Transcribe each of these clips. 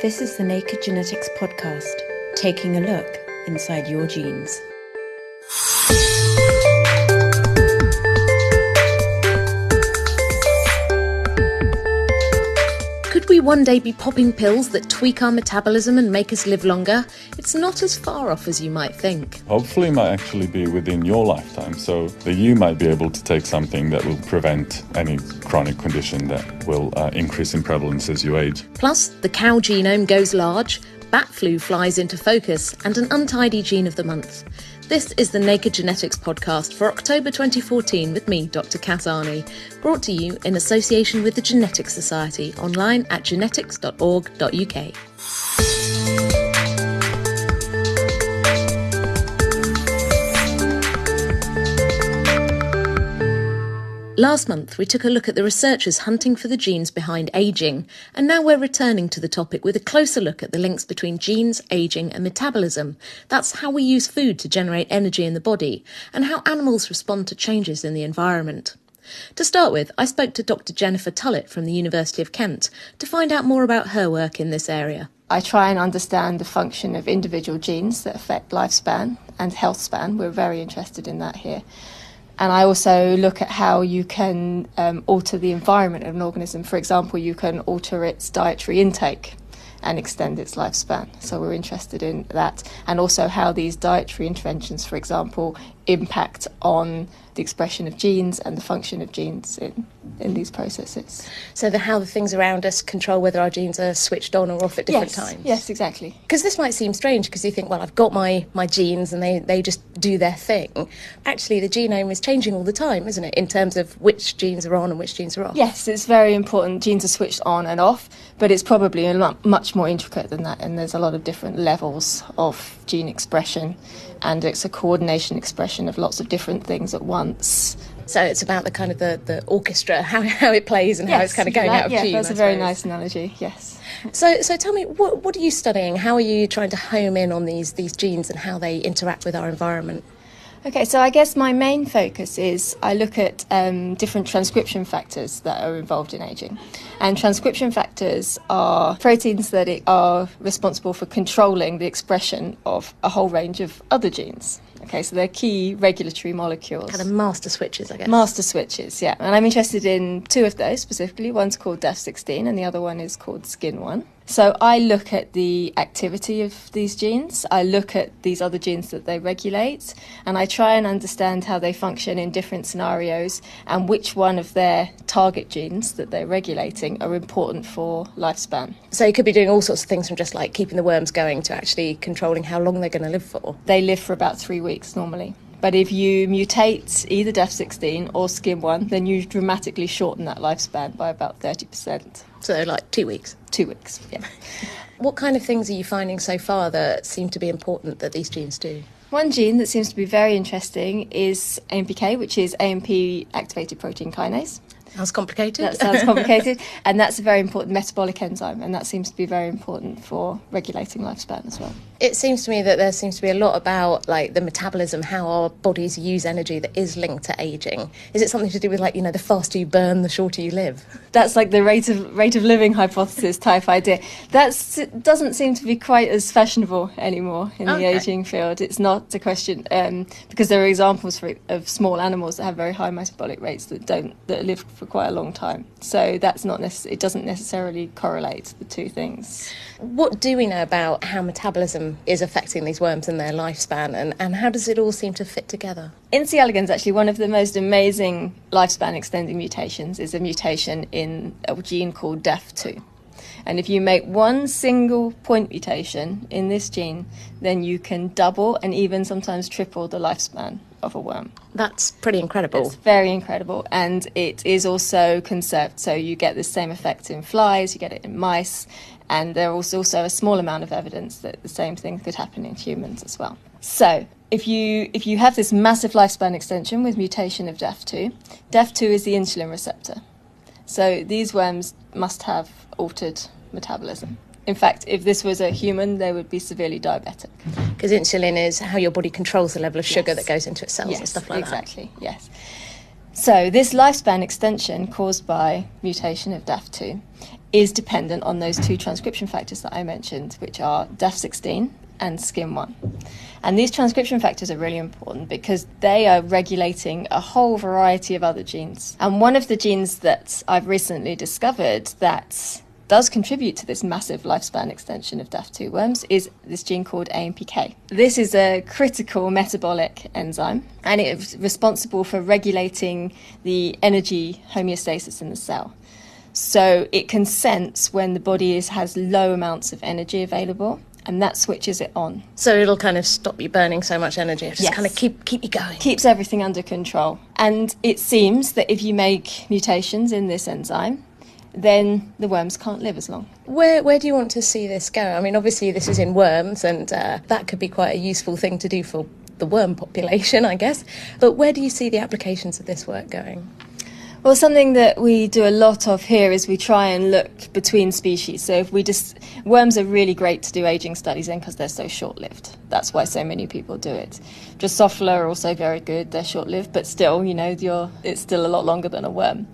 This is the Naked Genetics Podcast, taking a look inside your genes. We one day be popping pills that tweak our metabolism and make us live longer? It's not as far off as you might think. Hopefully, it might actually be within your lifetime, so that you might be able to take something that will prevent any chronic condition that will uh, increase in prevalence as you age. Plus, the cow genome goes large, bat flu flies into focus, and an untidy gene of the month. This is the Naked Genetics podcast for October 2014 with me, Dr. Kat Arney, brought to you in association with the Genetics Society online at genetics.org.uk. Last month, we took a look at the researchers hunting for the genes behind ageing, and now we're returning to the topic with a closer look at the links between genes, ageing, and metabolism. That's how we use food to generate energy in the body, and how animals respond to changes in the environment. To start with, I spoke to Dr. Jennifer Tullett from the University of Kent to find out more about her work in this area. I try and understand the function of individual genes that affect lifespan and health span. We're very interested in that here. And I also look at how you can um, alter the environment of an organism. For example, you can alter its dietary intake and extend its lifespan. So we're interested in that. And also how these dietary interventions, for example, impact on the expression of genes and the function of genes in, in these processes. So, the how the things around us control whether our genes are switched on or off at different yes, times? Yes, exactly. Because this might seem strange because you think, well, I've got my, my genes and they, they just do their thing. Actually, the genome is changing all the time, isn't it, in terms of which genes are on and which genes are off? Yes, it's very important. Genes are switched on and off, but it's probably a lot, much more intricate than that, and there's a lot of different levels of gene expression, and it's a coordination expression of lots of different things at once. So it's about the kind of the, the orchestra, how, how it plays and yes, how it's kind of going out of yeah, tune. That's I a very suppose. nice analogy, yes. So, so tell me, what, what are you studying? How are you trying to home in on these, these genes and how they interact with our environment? Okay, so I guess my main focus is I look at um, different transcription factors that are involved in aging. And transcription factors are proteins that are responsible for controlling the expression of a whole range of other genes. Okay, so they're key regulatory molecules. Kind of master switches, I guess. Master switches, yeah. And I'm interested in two of those specifically. One's called DAF16 and the other one is called SKN1. So I look at the activity of these genes, I look at these other genes that they regulate, and I try and understand how they function in different scenarios and which one of their target genes that they're regulating are important for lifespan. So you could be doing all sorts of things from just like keeping the worms going to actually controlling how long they're going to live for. They live for about three weeks normally. But if you mutate either DAF16 or SKN1, then you dramatically shorten that lifespan by about 30%. So like two weeks. Two weeks, yeah. What kind of things are you finding so far that seem to be important that these genes do? One gene that seems to be very interesting is AMPK, which is AMP activated protein kinase. Sounds complicated. That sounds complicated, and that's a very important metabolic enzyme, and that seems to be very important for regulating lifespan as well. It seems to me that there seems to be a lot about like the metabolism, how our bodies use energy that is linked to aging. Is it something to do with like you know the faster you burn, the shorter you live? That's like the rate of rate of living hypothesis type idea. That doesn't seem to be quite as fashionable anymore in Okay. the aging field. It's not a question um, because there are examples for, of small animals that have very high metabolic rates that don't that live for quite a long time. So that's not necess- it doesn't necessarily correlate the two things. What do we know about how metabolism is affecting these worms and their lifespan, and, and how does it all seem to fit together? In C. elegans, actually, one of the most amazing lifespan extending mutations is a mutation in a gene called DAF2. And if you make one single point mutation in this gene, then you can double and even sometimes triple the lifespan of a worm. That's pretty incredible. It's very incredible, and it is also conserved. So you get the same effect in flies, you get it in mice, and there is also a small amount of evidence that the same thing could happen in humans as well. So if you if you have this massive lifespan extension with mutation of DAF2, DAF2 is the insulin receptor. So these worms must have altered metabolism. In fact, if this was a human, they would be severely diabetic. Because insulin is how your body controls the level of sugar Yes. that goes into its cells and stuff like that. exactly, yes. So, this lifespan extension caused by mutation of DAF2 is dependent on those two transcription factors that I mentioned, which are DAF16 and SKN1. And these transcription factors are really important because they are regulating a whole variety of other genes. And one of the genes that I've recently discovered that does contribute to this massive lifespan extension of DAF2 worms is this gene called AMPK. This is a critical metabolic enzyme and it's responsible for regulating the energy homeostasis in the cell. So it can sense when the body is, has low amounts of energy available and that switches it on. So it'll kind of stop you burning so much energy. Just Yes. kind of keep keep you going. Keeps everything under control. And it seems that if you make mutations in this enzyme, then the worms can't live as long. Where where do you want to see this go? I mean, obviously this is in worms, and uh, that could be quite a useful thing to do for the worm population, I guess. But where do you see the applications of this work going? Well, something that we do a lot of here is we try and look between species. So if we just worms are really great to do aging studies in because they're so short-lived. That's why so many people do it. Drosophila are also very good. They're short-lived, but still, you know, you're, it's still a lot longer than a worm.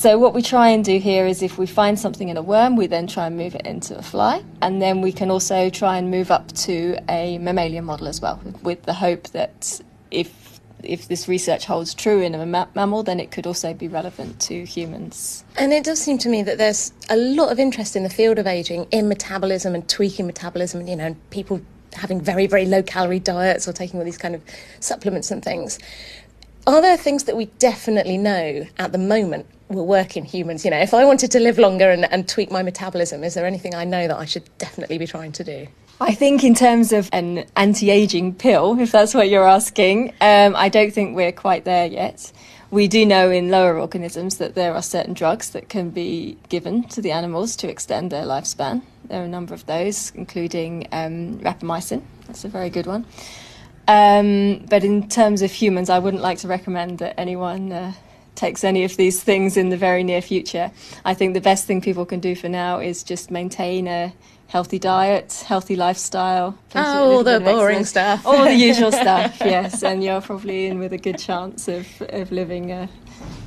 So what we try and do here is if we find something in a worm, we then try and move it into a fly, and then we can also try and move up to a mammalian model as well, with the hope that if if this research holds true in a ma- mammal, then it could also be relevant to humans. And it does seem to me that there's a lot of interest in the field of aging in metabolism and tweaking metabolism, you know, and people having very, very low calorie diets or taking all these kind of supplements and things. Are there things that we definitely know at the moment will work in humans? You know, if I wanted to live longer and, and tweak my metabolism, is there anything I know that I should definitely be trying to do? I think, in terms of an anti aging pill, if that's what you're asking, um, I don't think we're quite there yet. We do know in lower organisms that there are certain drugs that can be given to the animals to extend their lifespan. There are a number of those, including um, rapamycin. That's a very good one. Um, but in terms of humans, I wouldn't like to recommend that anyone uh, takes any of these things in the very near future. I think the best thing people can do for now is just maintain a healthy diet, healthy lifestyle. Oh, all the boring stuff. All the usual stuff, yes. And you're probably in with a good chance of, of living a,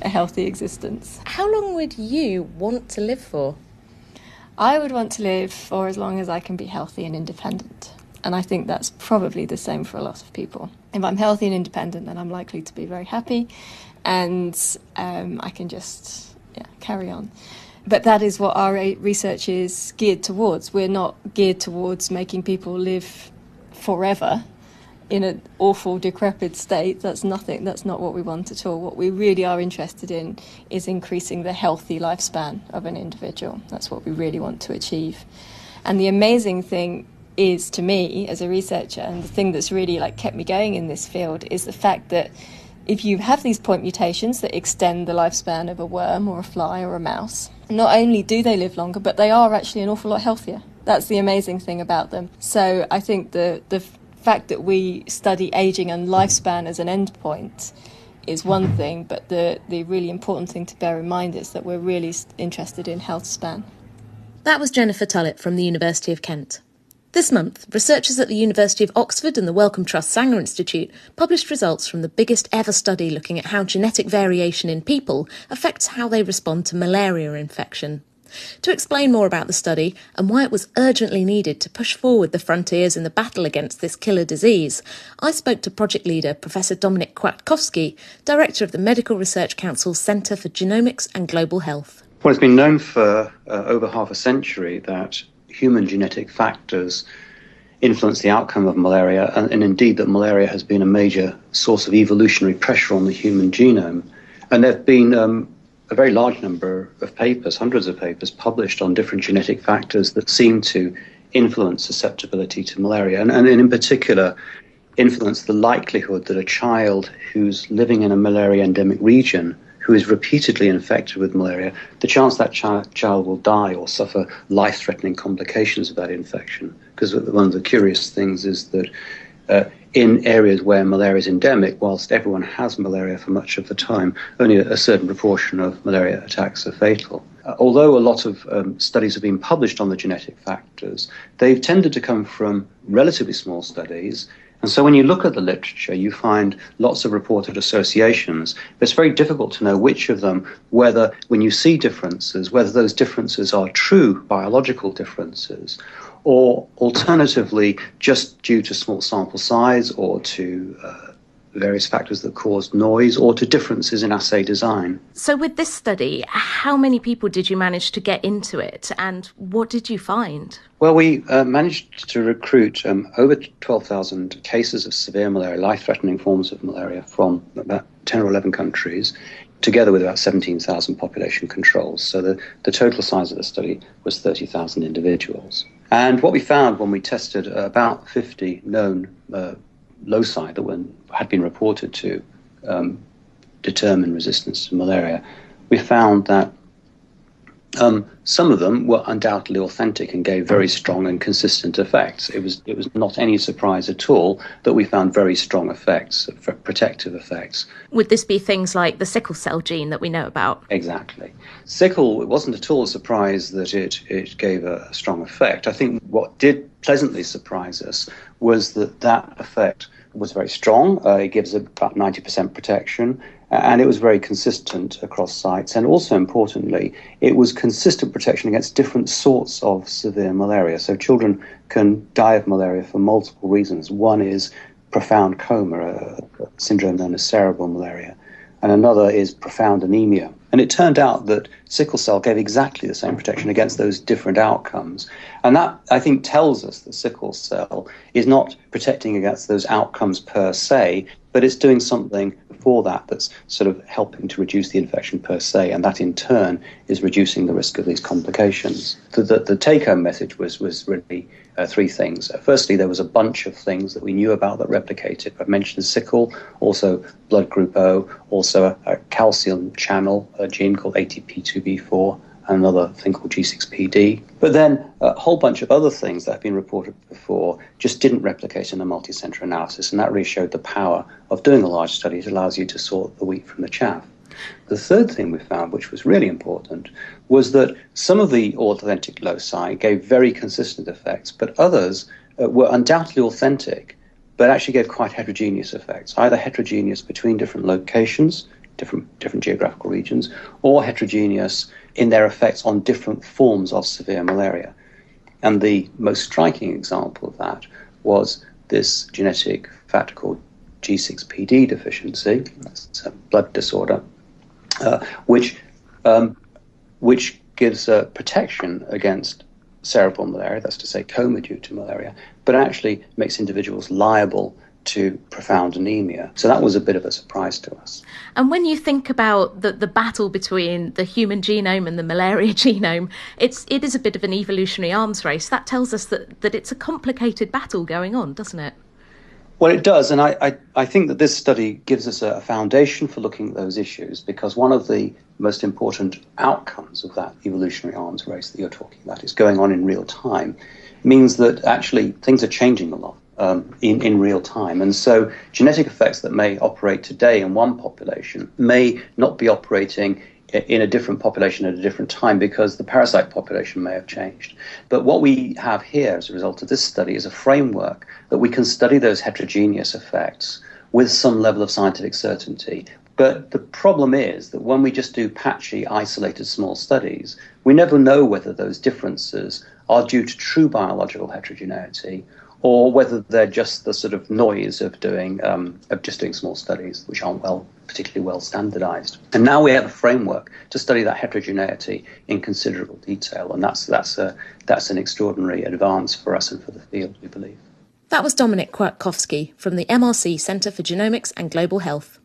a healthy existence. How long would you want to live for? I would want to live for as long as I can be healthy and independent. And I think that's probably the same for a lot of people. If I'm healthy and independent, then I'm likely to be very happy and um, I can just yeah, carry on. But that is what our research is geared towards. We're not geared towards making people live forever in an awful, decrepit state. That's nothing, that's not what we want at all. What we really are interested in is increasing the healthy lifespan of an individual. That's what we really want to achieve. And the amazing thing is to me as a researcher, and the thing that's really like kept me going in this field is the fact that if you have these point mutations that extend the lifespan of a worm or a fly or a mouse, not only do they live longer, but they are actually an awful lot healthier. That's the amazing thing about them. So I think the the fact that we study aging and lifespan as an endpoint is one thing, but the, the really important thing to bear in mind is that we're really interested in health span. That was Jennifer Tullett from the University of Kent. This month, researchers at the University of Oxford and the Wellcome Trust Sanger Institute published results from the biggest ever study looking at how genetic variation in people affects how they respond to malaria infection. To explain more about the study and why it was urgently needed to push forward the frontiers in the battle against this killer disease, I spoke to project leader Professor Dominic Kwiatkowski, director of the Medical Research Council's Centre for Genomics and Global Health. Well, it's been known for uh, over half a century that human genetic factors influence the outcome of malaria, and, and indeed that malaria has been a major source of evolutionary pressure on the human genome. And there have been um, a very large number of papers, hundreds of papers, published on different genetic factors that seem to influence susceptibility to malaria, and, and in particular, influence the likelihood that a child who's living in a malaria endemic region who is repeatedly infected with malaria, the chance that chi- child will die or suffer life threatening complications of that infection. Because one of the curious things is that uh, in areas where malaria is endemic, whilst everyone has malaria for much of the time, only a, certain proportion of malaria attacks are fatal. Uh, although a lot of um, studies have been published on the genetic factors, they've tended to come from relatively small studies And so when you look at the literature, you find lots of reported associations, but it's very difficult to know which of them, whether when you see differences, whether those differences are true biological differences, or alternatively just due to small sample size or to uh, various factors that cause noise or to differences in assay design. So, with this study, how many people did you manage to get into it and what did you find? Well, we uh, managed to recruit um, over 12,000 cases of severe malaria, life threatening forms of malaria from about 10 or 11 countries, together with about 17,000 population controls. So, the, the total size of the study was 30,000 individuals. And what we found when we tested uh, about 50 known uh, loci that were, had been reported to um, determine resistance to malaria, we found that um, some of them were undoubtedly authentic and gave very strong and consistent effects. It was it was not any surprise at all that we found very strong effects, protective effects. Would this be things like the sickle cell gene that we know about? Exactly. Sickle it wasn't at all a surprise that it it gave a strong effect. I think what did pleasantly surprise us was that that effect was very strong. Uh, it gives about 90% protection, and it was very consistent across sites. And also importantly, it was consistent protection against different sorts of severe malaria. So children can die of malaria for multiple reasons. One is profound coma, a, syndrome known as cerebral malaria, and another is profound anemia. And it turned out that sickle cell gave exactly the same protection against those different outcomes. And that, I think, tells us that sickle cell is not protecting against those outcomes per se, but it's doing something for that that's sort of helping to reduce the infection per se. And that in turn is reducing the risk of these complications. The, the, the take home message was, was really uh, three things. Uh, firstly, there was a bunch of things that we knew about that replicated. I've mentioned sickle, also blood group O, also a, a calcium channel, a gene called ATP2B4, and another thing called G6PD. But then a whole bunch of other things that have been reported before just didn't replicate in a multicenter analysis, and that really showed the power of doing a large study. It allows you to sort the wheat from the chaff. The third thing we found, which was really important, was that some of the authentic loci gave very consistent effects, but others uh, were undoubtedly authentic, but actually gave quite heterogeneous effects, either heterogeneous between different locations, different, different geographical regions, or heterogeneous in their effects on different forms of severe malaria. And the most striking example of that was this genetic factor called G6PD deficiency, that's a blood disorder, uh, which um, which gives protection against cerebral malaria, that's to say coma due to malaria, but actually makes individuals liable to profound anemia. So that was a bit of a surprise to us. And when you think about the, the battle between the human genome and the malaria genome, it's it is a bit of an evolutionary arms race. That tells us that, that it's a complicated battle going on, doesn't it? Well, it does, and I, I, I, think that this study gives us a foundation for looking at those issues because one of the most important outcomes of that evolutionary arms race that you're talking about is going on in real time, means that actually things are changing a lot um, in, in real time. And so genetic effects that may operate today in one population may not be operating in a different population at a different time because the parasite population may have changed. But what we have here as a result of this study is a framework that we can study those heterogeneous effects with some level of scientific certainty. But the problem is that when we just do patchy, isolated small studies, we never know whether those differences are due to true biological heterogeneity or whether they're just the sort of noise of doing um, of just doing small studies, which aren't well particularly well standardized. And now we have a framework to study that heterogeneity in considerable detail, and that's that's a that's an extraordinary advance for us and for the field, we believe. That was Dominic Kwiatkowski from the MRC Centre for Genomics and Global Health.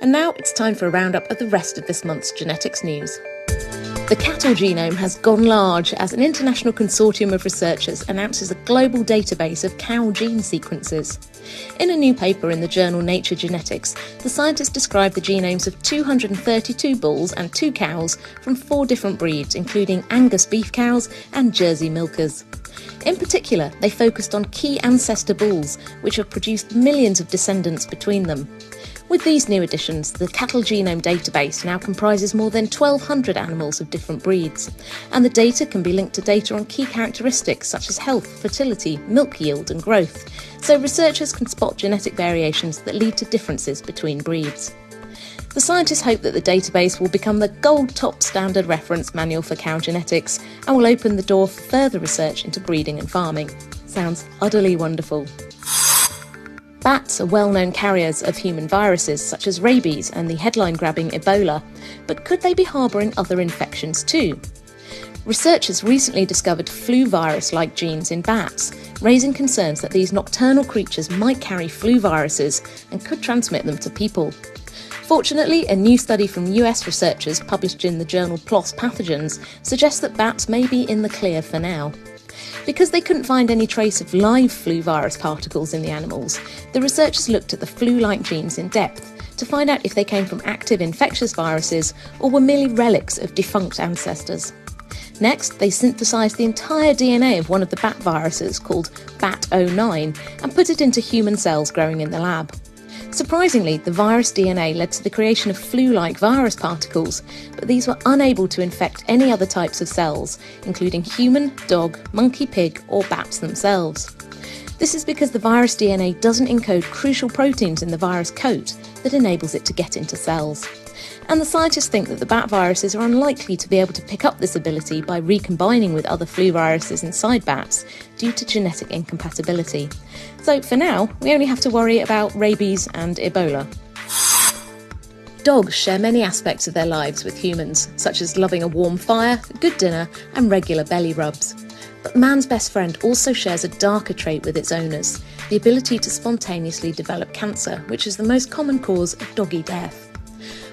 And now it's time for a roundup of the rest of this month's genetics news. The cattle genome has gone large as an international consortium of researchers announces a global database of cow gene sequences. In a new paper in the journal Nature Genetics, the scientists describe the genomes of 232 bulls and two cows from four different breeds, including Angus beef cows and Jersey milkers. In particular, they focused on key ancestor bulls, which have produced millions of descendants between them. With these new additions, the cattle genome database now comprises more than 1,200 animals of different breeds, and the data can be linked to data on key characteristics such as health, fertility, milk yield, and growth, so researchers can spot genetic variations that lead to differences between breeds. The scientists hope that the database will become the gold top standard reference manual for cow genetics and will open the door for further research into breeding and farming. Sounds utterly wonderful. Bats are well known carriers of human viruses such as rabies and the headline grabbing Ebola, but could they be harbouring other infections too? Researchers recently discovered flu virus like genes in bats, raising concerns that these nocturnal creatures might carry flu viruses and could transmit them to people. Fortunately, a new study from US researchers published in the journal PLOS Pathogens suggests that bats may be in the clear for now. Because they couldn't find any trace of live flu virus particles in the animals, the researchers looked at the flu like genes in depth to find out if they came from active infectious viruses or were merely relics of defunct ancestors. Next, they synthesised the entire DNA of one of the bat viruses called BAT09 and put it into human cells growing in the lab. Surprisingly, the virus DNA led to the creation of flu like virus particles, but these were unable to infect any other types of cells, including human, dog, monkey, pig, or bats themselves. This is because the virus DNA doesn't encode crucial proteins in the virus coat that enables it to get into cells and the scientists think that the bat viruses are unlikely to be able to pick up this ability by recombining with other flu viruses inside bats due to genetic incompatibility. So for now, we only have to worry about rabies and Ebola. Dogs share many aspects of their lives with humans, such as loving a warm fire, good dinner, and regular belly rubs. But man's best friend also shares a darker trait with its owners the ability to spontaneously develop cancer, which is the most common cause of doggy death.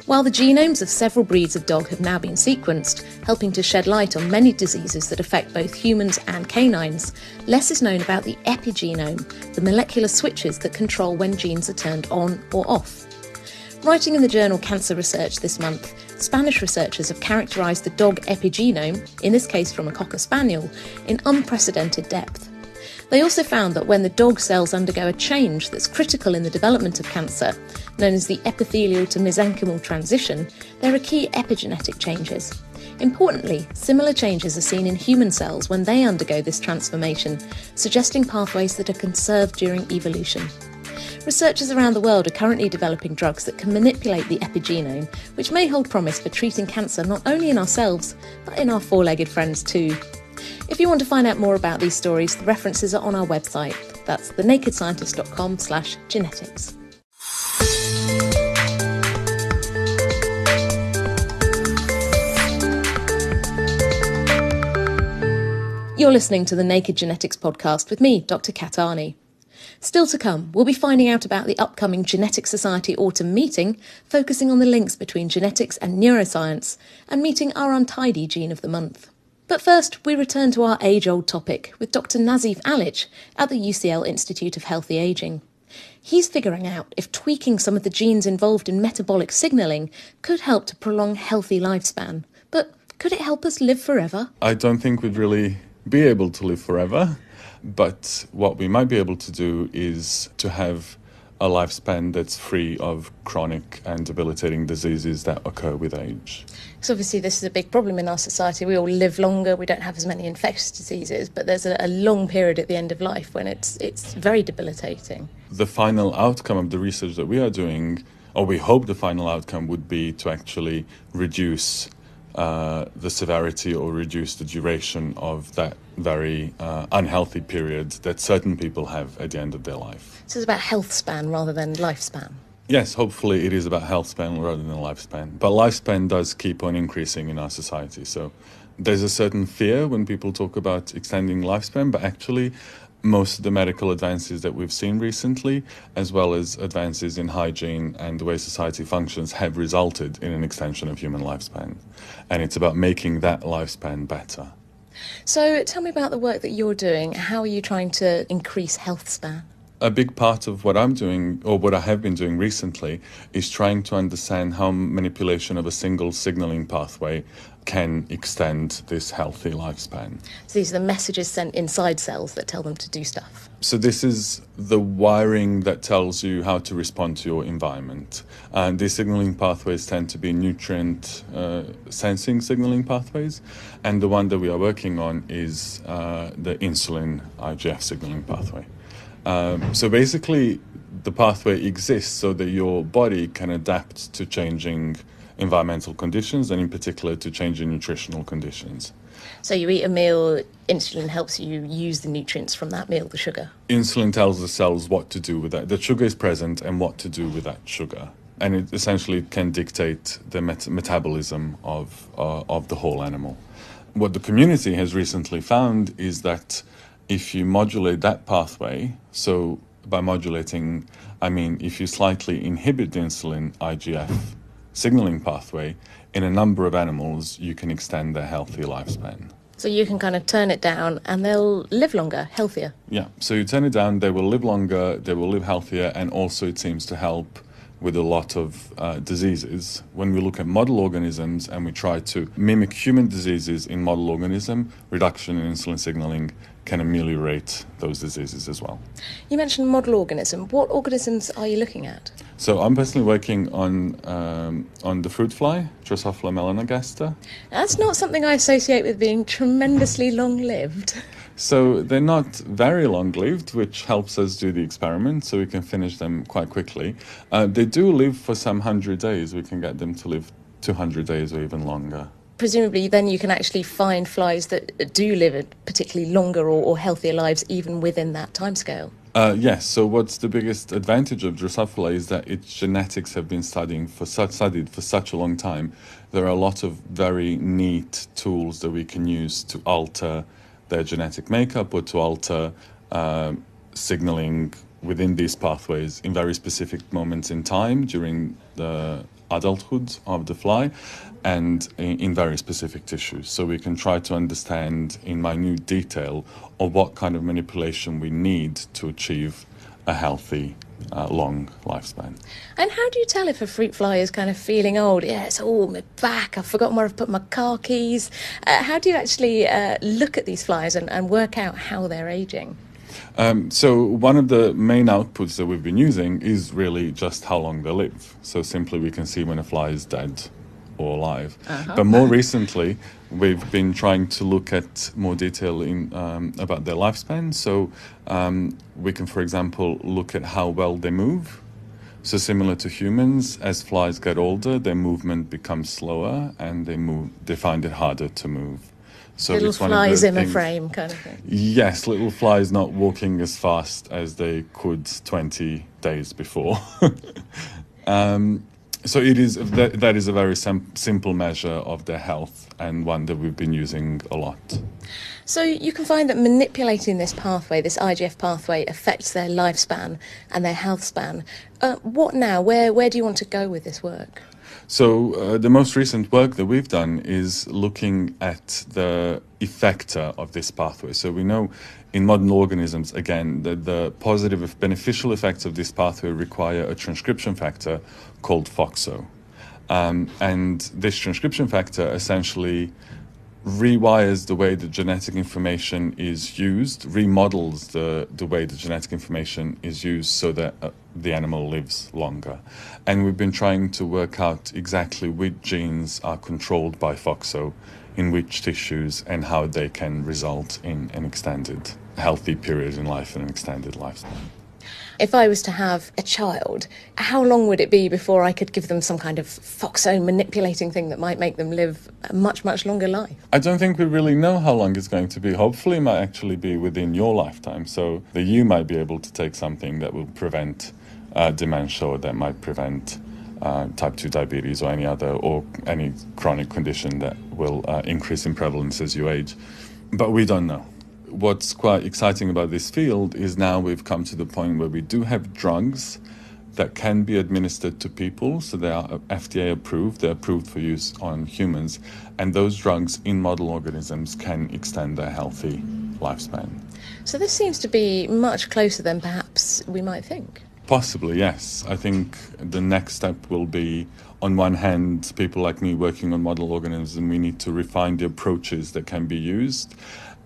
While the genomes of several breeds of dog have now been sequenced, helping to shed light on many diseases that affect both humans and canines, less is known about the epigenome, the molecular switches that control when genes are turned on or off. Writing in the journal Cancer Research this month, Spanish researchers have characterised the dog epigenome, in this case from a Cocker Spaniel, in unprecedented depth. They also found that when the dog cells undergo a change that's critical in the development of cancer, known as the epithelial to mesenchymal transition, there are key epigenetic changes. Importantly, similar changes are seen in human cells when they undergo this transformation, suggesting pathways that are conserved during evolution. Researchers around the world are currently developing drugs that can manipulate the epigenome, which may hold promise for treating cancer not only in ourselves, but in our four legged friends too. If you want to find out more about these stories, the references are on our website. That's thenakedscientist.com slash genetics. You're listening to the Naked Genetics podcast with me, Dr. Kat Arney. Still to come, we'll be finding out about the upcoming Genetic Society autumn meeting, focusing on the links between genetics and neuroscience, and meeting our untidy gene of the month. But first, we return to our age old topic with Dr. Nazif Alic at the UCL Institute of Healthy Aging. He's figuring out if tweaking some of the genes involved in metabolic signalling could help to prolong healthy lifespan. But could it help us live forever? I don't think we'd really be able to live forever. But what we might be able to do is to have a lifespan that's free of chronic and debilitating diseases that occur with age. So obviously this is a big problem in our society. We all live longer, we don't have as many infectious diseases, but there's a, a long period at the end of life when it's it's very debilitating. The final outcome of the research that we are doing, or we hope the final outcome would be to actually reduce uh, the severity or reduce the duration of that very uh, unhealthy period that certain people have at the end of their life. So it's about health span rather than lifespan. Yes, hopefully it is about health span rather than lifespan. But lifespan does keep on increasing in our society. So there's a certain fear when people talk about extending lifespan, but actually most of the medical advances that we've seen recently, as well as advances in hygiene and the way society functions, have resulted in an extension of human lifespan. And it's about making that lifespan better. So tell me about the work that you're doing. How are you trying to increase health span? a big part of what I'm doing, or what I have been doing recently, is trying to understand how manipulation of a single signaling pathway can extend this healthy lifespan. So these are the messages sent inside cells that tell them to do stuff. So this is the wiring that tells you how to respond to your environment. And these signaling pathways tend to be nutrient uh, sensing signaling pathways. And the one that we are working on is uh, the insulin IGF signaling pathway. Um, so basically, the pathway exists so that your body can adapt to changing environmental conditions and, in particular, to change changing nutritional conditions. So you eat a meal, insulin helps you use the nutrients from that meal, the sugar. Insulin tells the cells what to do with that. The sugar is present and what to do with that sugar. And it essentially can dictate the met- metabolism of, uh, of the whole animal. What the community has recently found is that if you modulate that pathway, so by modulating, I mean if you slightly inhibit the insulin IGF signaling pathway, in a number of animals, you can extend their healthy lifespan. So you can kind of turn it down and they'll live longer, healthier. Yeah, so you turn it down, they will live longer, they will live healthier, and also it seems to help with a lot of uh, diseases. When we look at model organisms and we try to mimic human diseases in model organism, reduction in insulin signaling can ameliorate those diseases as well. You mentioned model organism. What organisms are you looking at? So I'm personally working on um, on the fruit fly, Drosophila melanogaster. That's not something I associate with being tremendously long-lived. So they're not very long lived, which helps us do the experiment so we can finish them quite quickly. Uh, they do live for some hundred days. We can get them to live 200 days or even longer. Presumably, then you can actually find flies that do live a particularly longer or, or healthier lives even within that timescale. Uh, yes. So, what's the biggest advantage of Drosophila is that its genetics have been studying for such, studied for such a long time. There are a lot of very neat tools that we can use to alter their genetic makeup or to alter uh, signaling within these pathways in very specific moments in time during the adulthood of the fly and in, in, very specific tissues. So we can try to understand in minute detail of what kind of manipulation we need to achieve a healthy uh, long lifespan. And how do you tell if a fruit fly is kind of feeling old? Yeah, it's all my back. I've forgotten where I've put my car keys. Uh, how do you actually uh, look at these flies and, and work out how they're aging? Um, so one of the main outputs that we've been using is really just how long they live. So simply we can see when a fly is dead or alive. Uh-huh. But more recently, we've been trying to look at more detail in um, about their lifespan. So um, we can, for example, look at how well they move. So similar to humans, as flies get older, their movement becomes slower, and they move. They find it harder to move. So little flies in things, a frame, kind of thing. Yes, little flies not walking as fast as they could 20 days before. um, so it is that, that is a very sim- simple measure of their health and one that we've been using a lot. So you can find that manipulating this pathway, this IGF pathway, affects their lifespan and their health span. Uh, what now? Where where do you want to go with this work? So uh, the most recent work that we've done is looking at the effector of this pathway. So we know in model organisms, again, that the positive beneficial effects of this pathway require a transcription factor called FOXO. Um, and this transcription factor essentially rewires the way the genetic information is used, remodels the, the way the genetic information is used so that uh, the animal lives longer. And we've been trying to work out exactly which genes are controlled by FOXO in which tissues and how they can result in an extended healthy period in life and an extended lifespan. If I was to have a child, how long would it be before I could give them some kind of foxo manipulating thing that might make them live a much, much longer life? I don't think we really know how long it's going to be. Hopefully, it might actually be within your lifetime, so that you might be able to take something that will prevent uh, dementia or that might prevent uh, type 2 diabetes or any other or any chronic condition that will uh, increase in prevalence as you age. But we don't know what's quite exciting about this field is now we've come to the point where we do have drugs that can be administered to people. So they are FDA approved, they're approved for use on humans. And those drugs in model organisms can extend their healthy lifespan. So this seems to be much closer than perhaps we might think. Possibly, yes. I think the next step will be on one hand, people like me working on model organisms, we need to refine the approaches that can be used.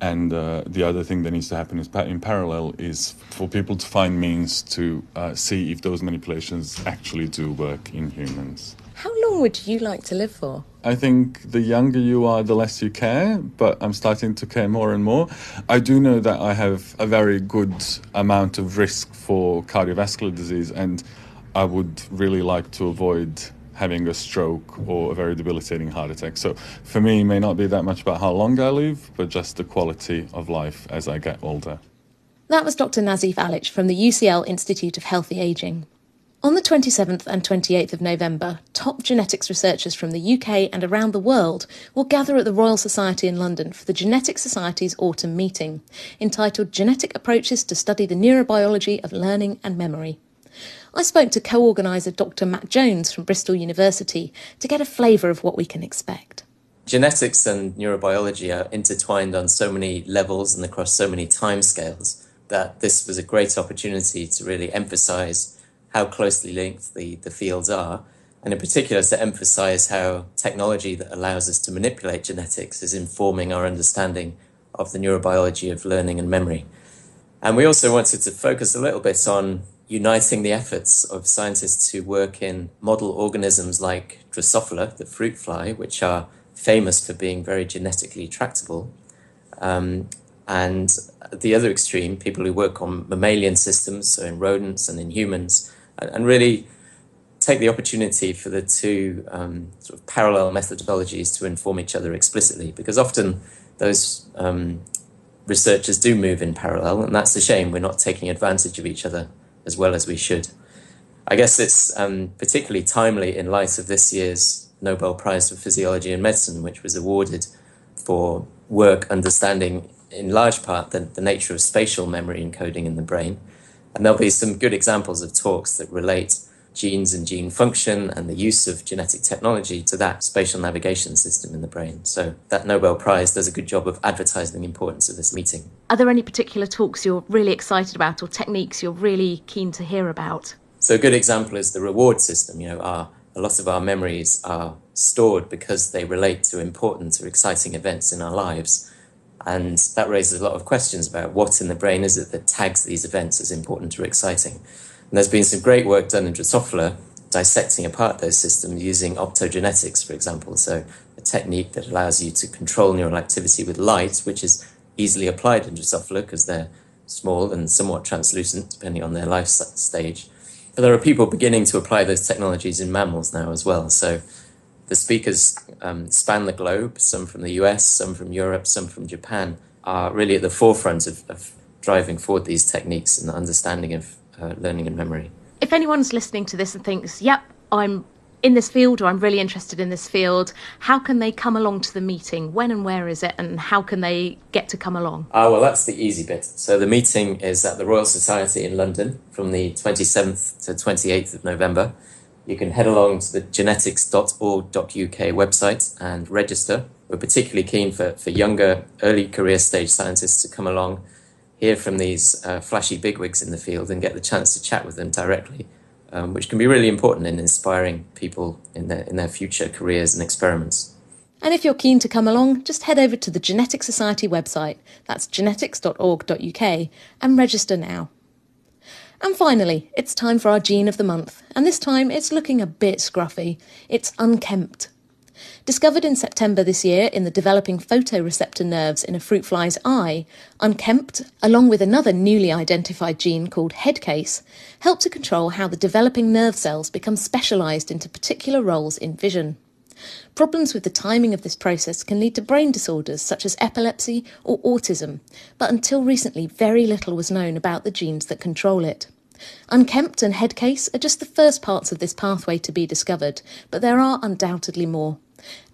And uh, the other thing that needs to happen is in parallel is for people to find means to uh, see if those manipulations actually do work in humans. How long would you like to live for? I think the younger you are, the less you care, but I'm starting to care more and more. I do know that I have a very good amount of risk for cardiovascular disease, and I would really like to avoid having a stroke or a very debilitating heart attack. So for me, it may not be that much about how long I live, but just the quality of life as I get older. That was Dr. Nazif Alic from the UCL Institute of Healthy Aging. On the 27th and 28th of November, top genetics researchers from the UK and around the world will gather at the Royal Society in London for the Genetics Society's autumn meeting, entitled Genetic Approaches to Study the Neurobiology of Learning and Memory. I spoke to co organiser Dr. Matt Jones from Bristol University to get a flavour of what we can expect. Genetics and neurobiology are intertwined on so many levels and across so many timescales that this was a great opportunity to really emphasise how closely linked the, the fields are, and in particular to emphasise how technology that allows us to manipulate genetics is informing our understanding of the neurobiology of learning and memory. And we also wanted to focus a little bit on uniting the efforts of scientists who work in model organisms like Drosophila, the fruit fly, which are famous for being very genetically tractable. Um, and the other extreme, people who work on mammalian systems, so in rodents and in humans, and, and really take the opportunity for the two um, sort of parallel methodologies to inform each other explicitly, because often those um, researchers do move in parallel, and that's a shame. We're not taking advantage of each other as well as we should. I guess it's um, particularly timely in light of this year's Nobel Prize for Physiology and Medicine, which was awarded for work understanding, in large part, the, the nature of spatial memory encoding in the brain. And there'll be some good examples of talks that relate genes and gene function and the use of genetic technology to that spatial navigation system in the brain. So that Nobel Prize does a good job of advertising the importance of this meeting. Are there any particular talks you're really excited about or techniques you're really keen to hear about? So a good example is the reward system. You know, our, a lot of our memories are stored because they relate to important or exciting events in our lives. And that raises a lot of questions about what in the brain is it that tags these events as important or exciting. And there's been some great work done in Drosophila dissecting apart those systems using optogenetics, for example. So, a technique that allows you to control neural activity with light, which is easily applied in Drosophila because they're small and somewhat translucent, depending on their life stage. But there are people beginning to apply those technologies in mammals now as well. So, the speakers um, span the globe, some from the US, some from Europe, some from Japan, are really at the forefront of, of driving forward these techniques and the understanding of uh, learning and memory. If anyone's listening to this and thinks, yep, I'm in this field or I'm really interested in this field, how can they come along to the meeting? When and where is it? And how can they get to come along? Ah, well, that's the easy bit. So the meeting is at the Royal Society in London from the 27th to 28th of November. You can head along to the genetics.org.uk website and register. We're particularly keen for, for younger, early career stage scientists to come along hear from these uh, flashy bigwigs in the field and get the chance to chat with them directly, um, which can be really important in inspiring people in their, in their future careers and experiments. And if you're keen to come along, just head over to the Genetics Society website, that's genetics.org.uk, and register now. And finally, it's time for our gene of the month, and this time it's looking a bit scruffy. It's unkempt. Discovered in September this year in the developing photoreceptor nerves in a fruit fly's eye, unkempt, along with another newly identified gene called headcase, help to control how the developing nerve cells become specialised into particular roles in vision. Problems with the timing of this process can lead to brain disorders such as epilepsy or autism, but until recently, very little was known about the genes that control it. Unkempt and headcase are just the first parts of this pathway to be discovered, but there are undoubtedly more.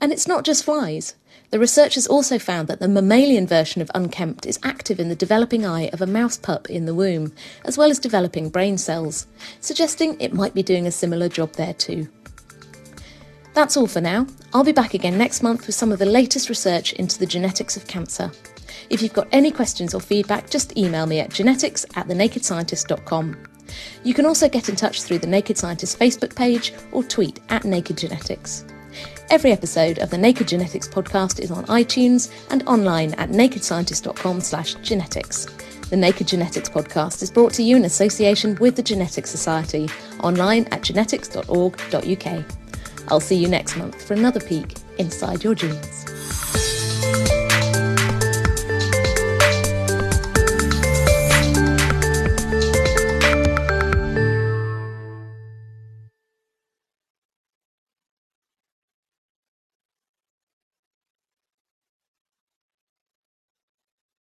And it's not just flies. The researchers also found that the mammalian version of unkempt is active in the developing eye of a mouse pup in the womb, as well as developing brain cells, suggesting it might be doing a similar job there too. That's all for now. I'll be back again next month with some of the latest research into the genetics of cancer. If you've got any questions or feedback, just email me at genetics at thenakedscientist.com. You can also get in touch through the Naked Scientist Facebook page or tweet at Naked Genetics. Every episode of the Naked Genetics podcast is on iTunes and online at nakedscientist.com/genetics. The Naked Genetics podcast is brought to you in association with the Genetics Society, online at genetics.org.uk. I'll see you next month for another peek inside your genes.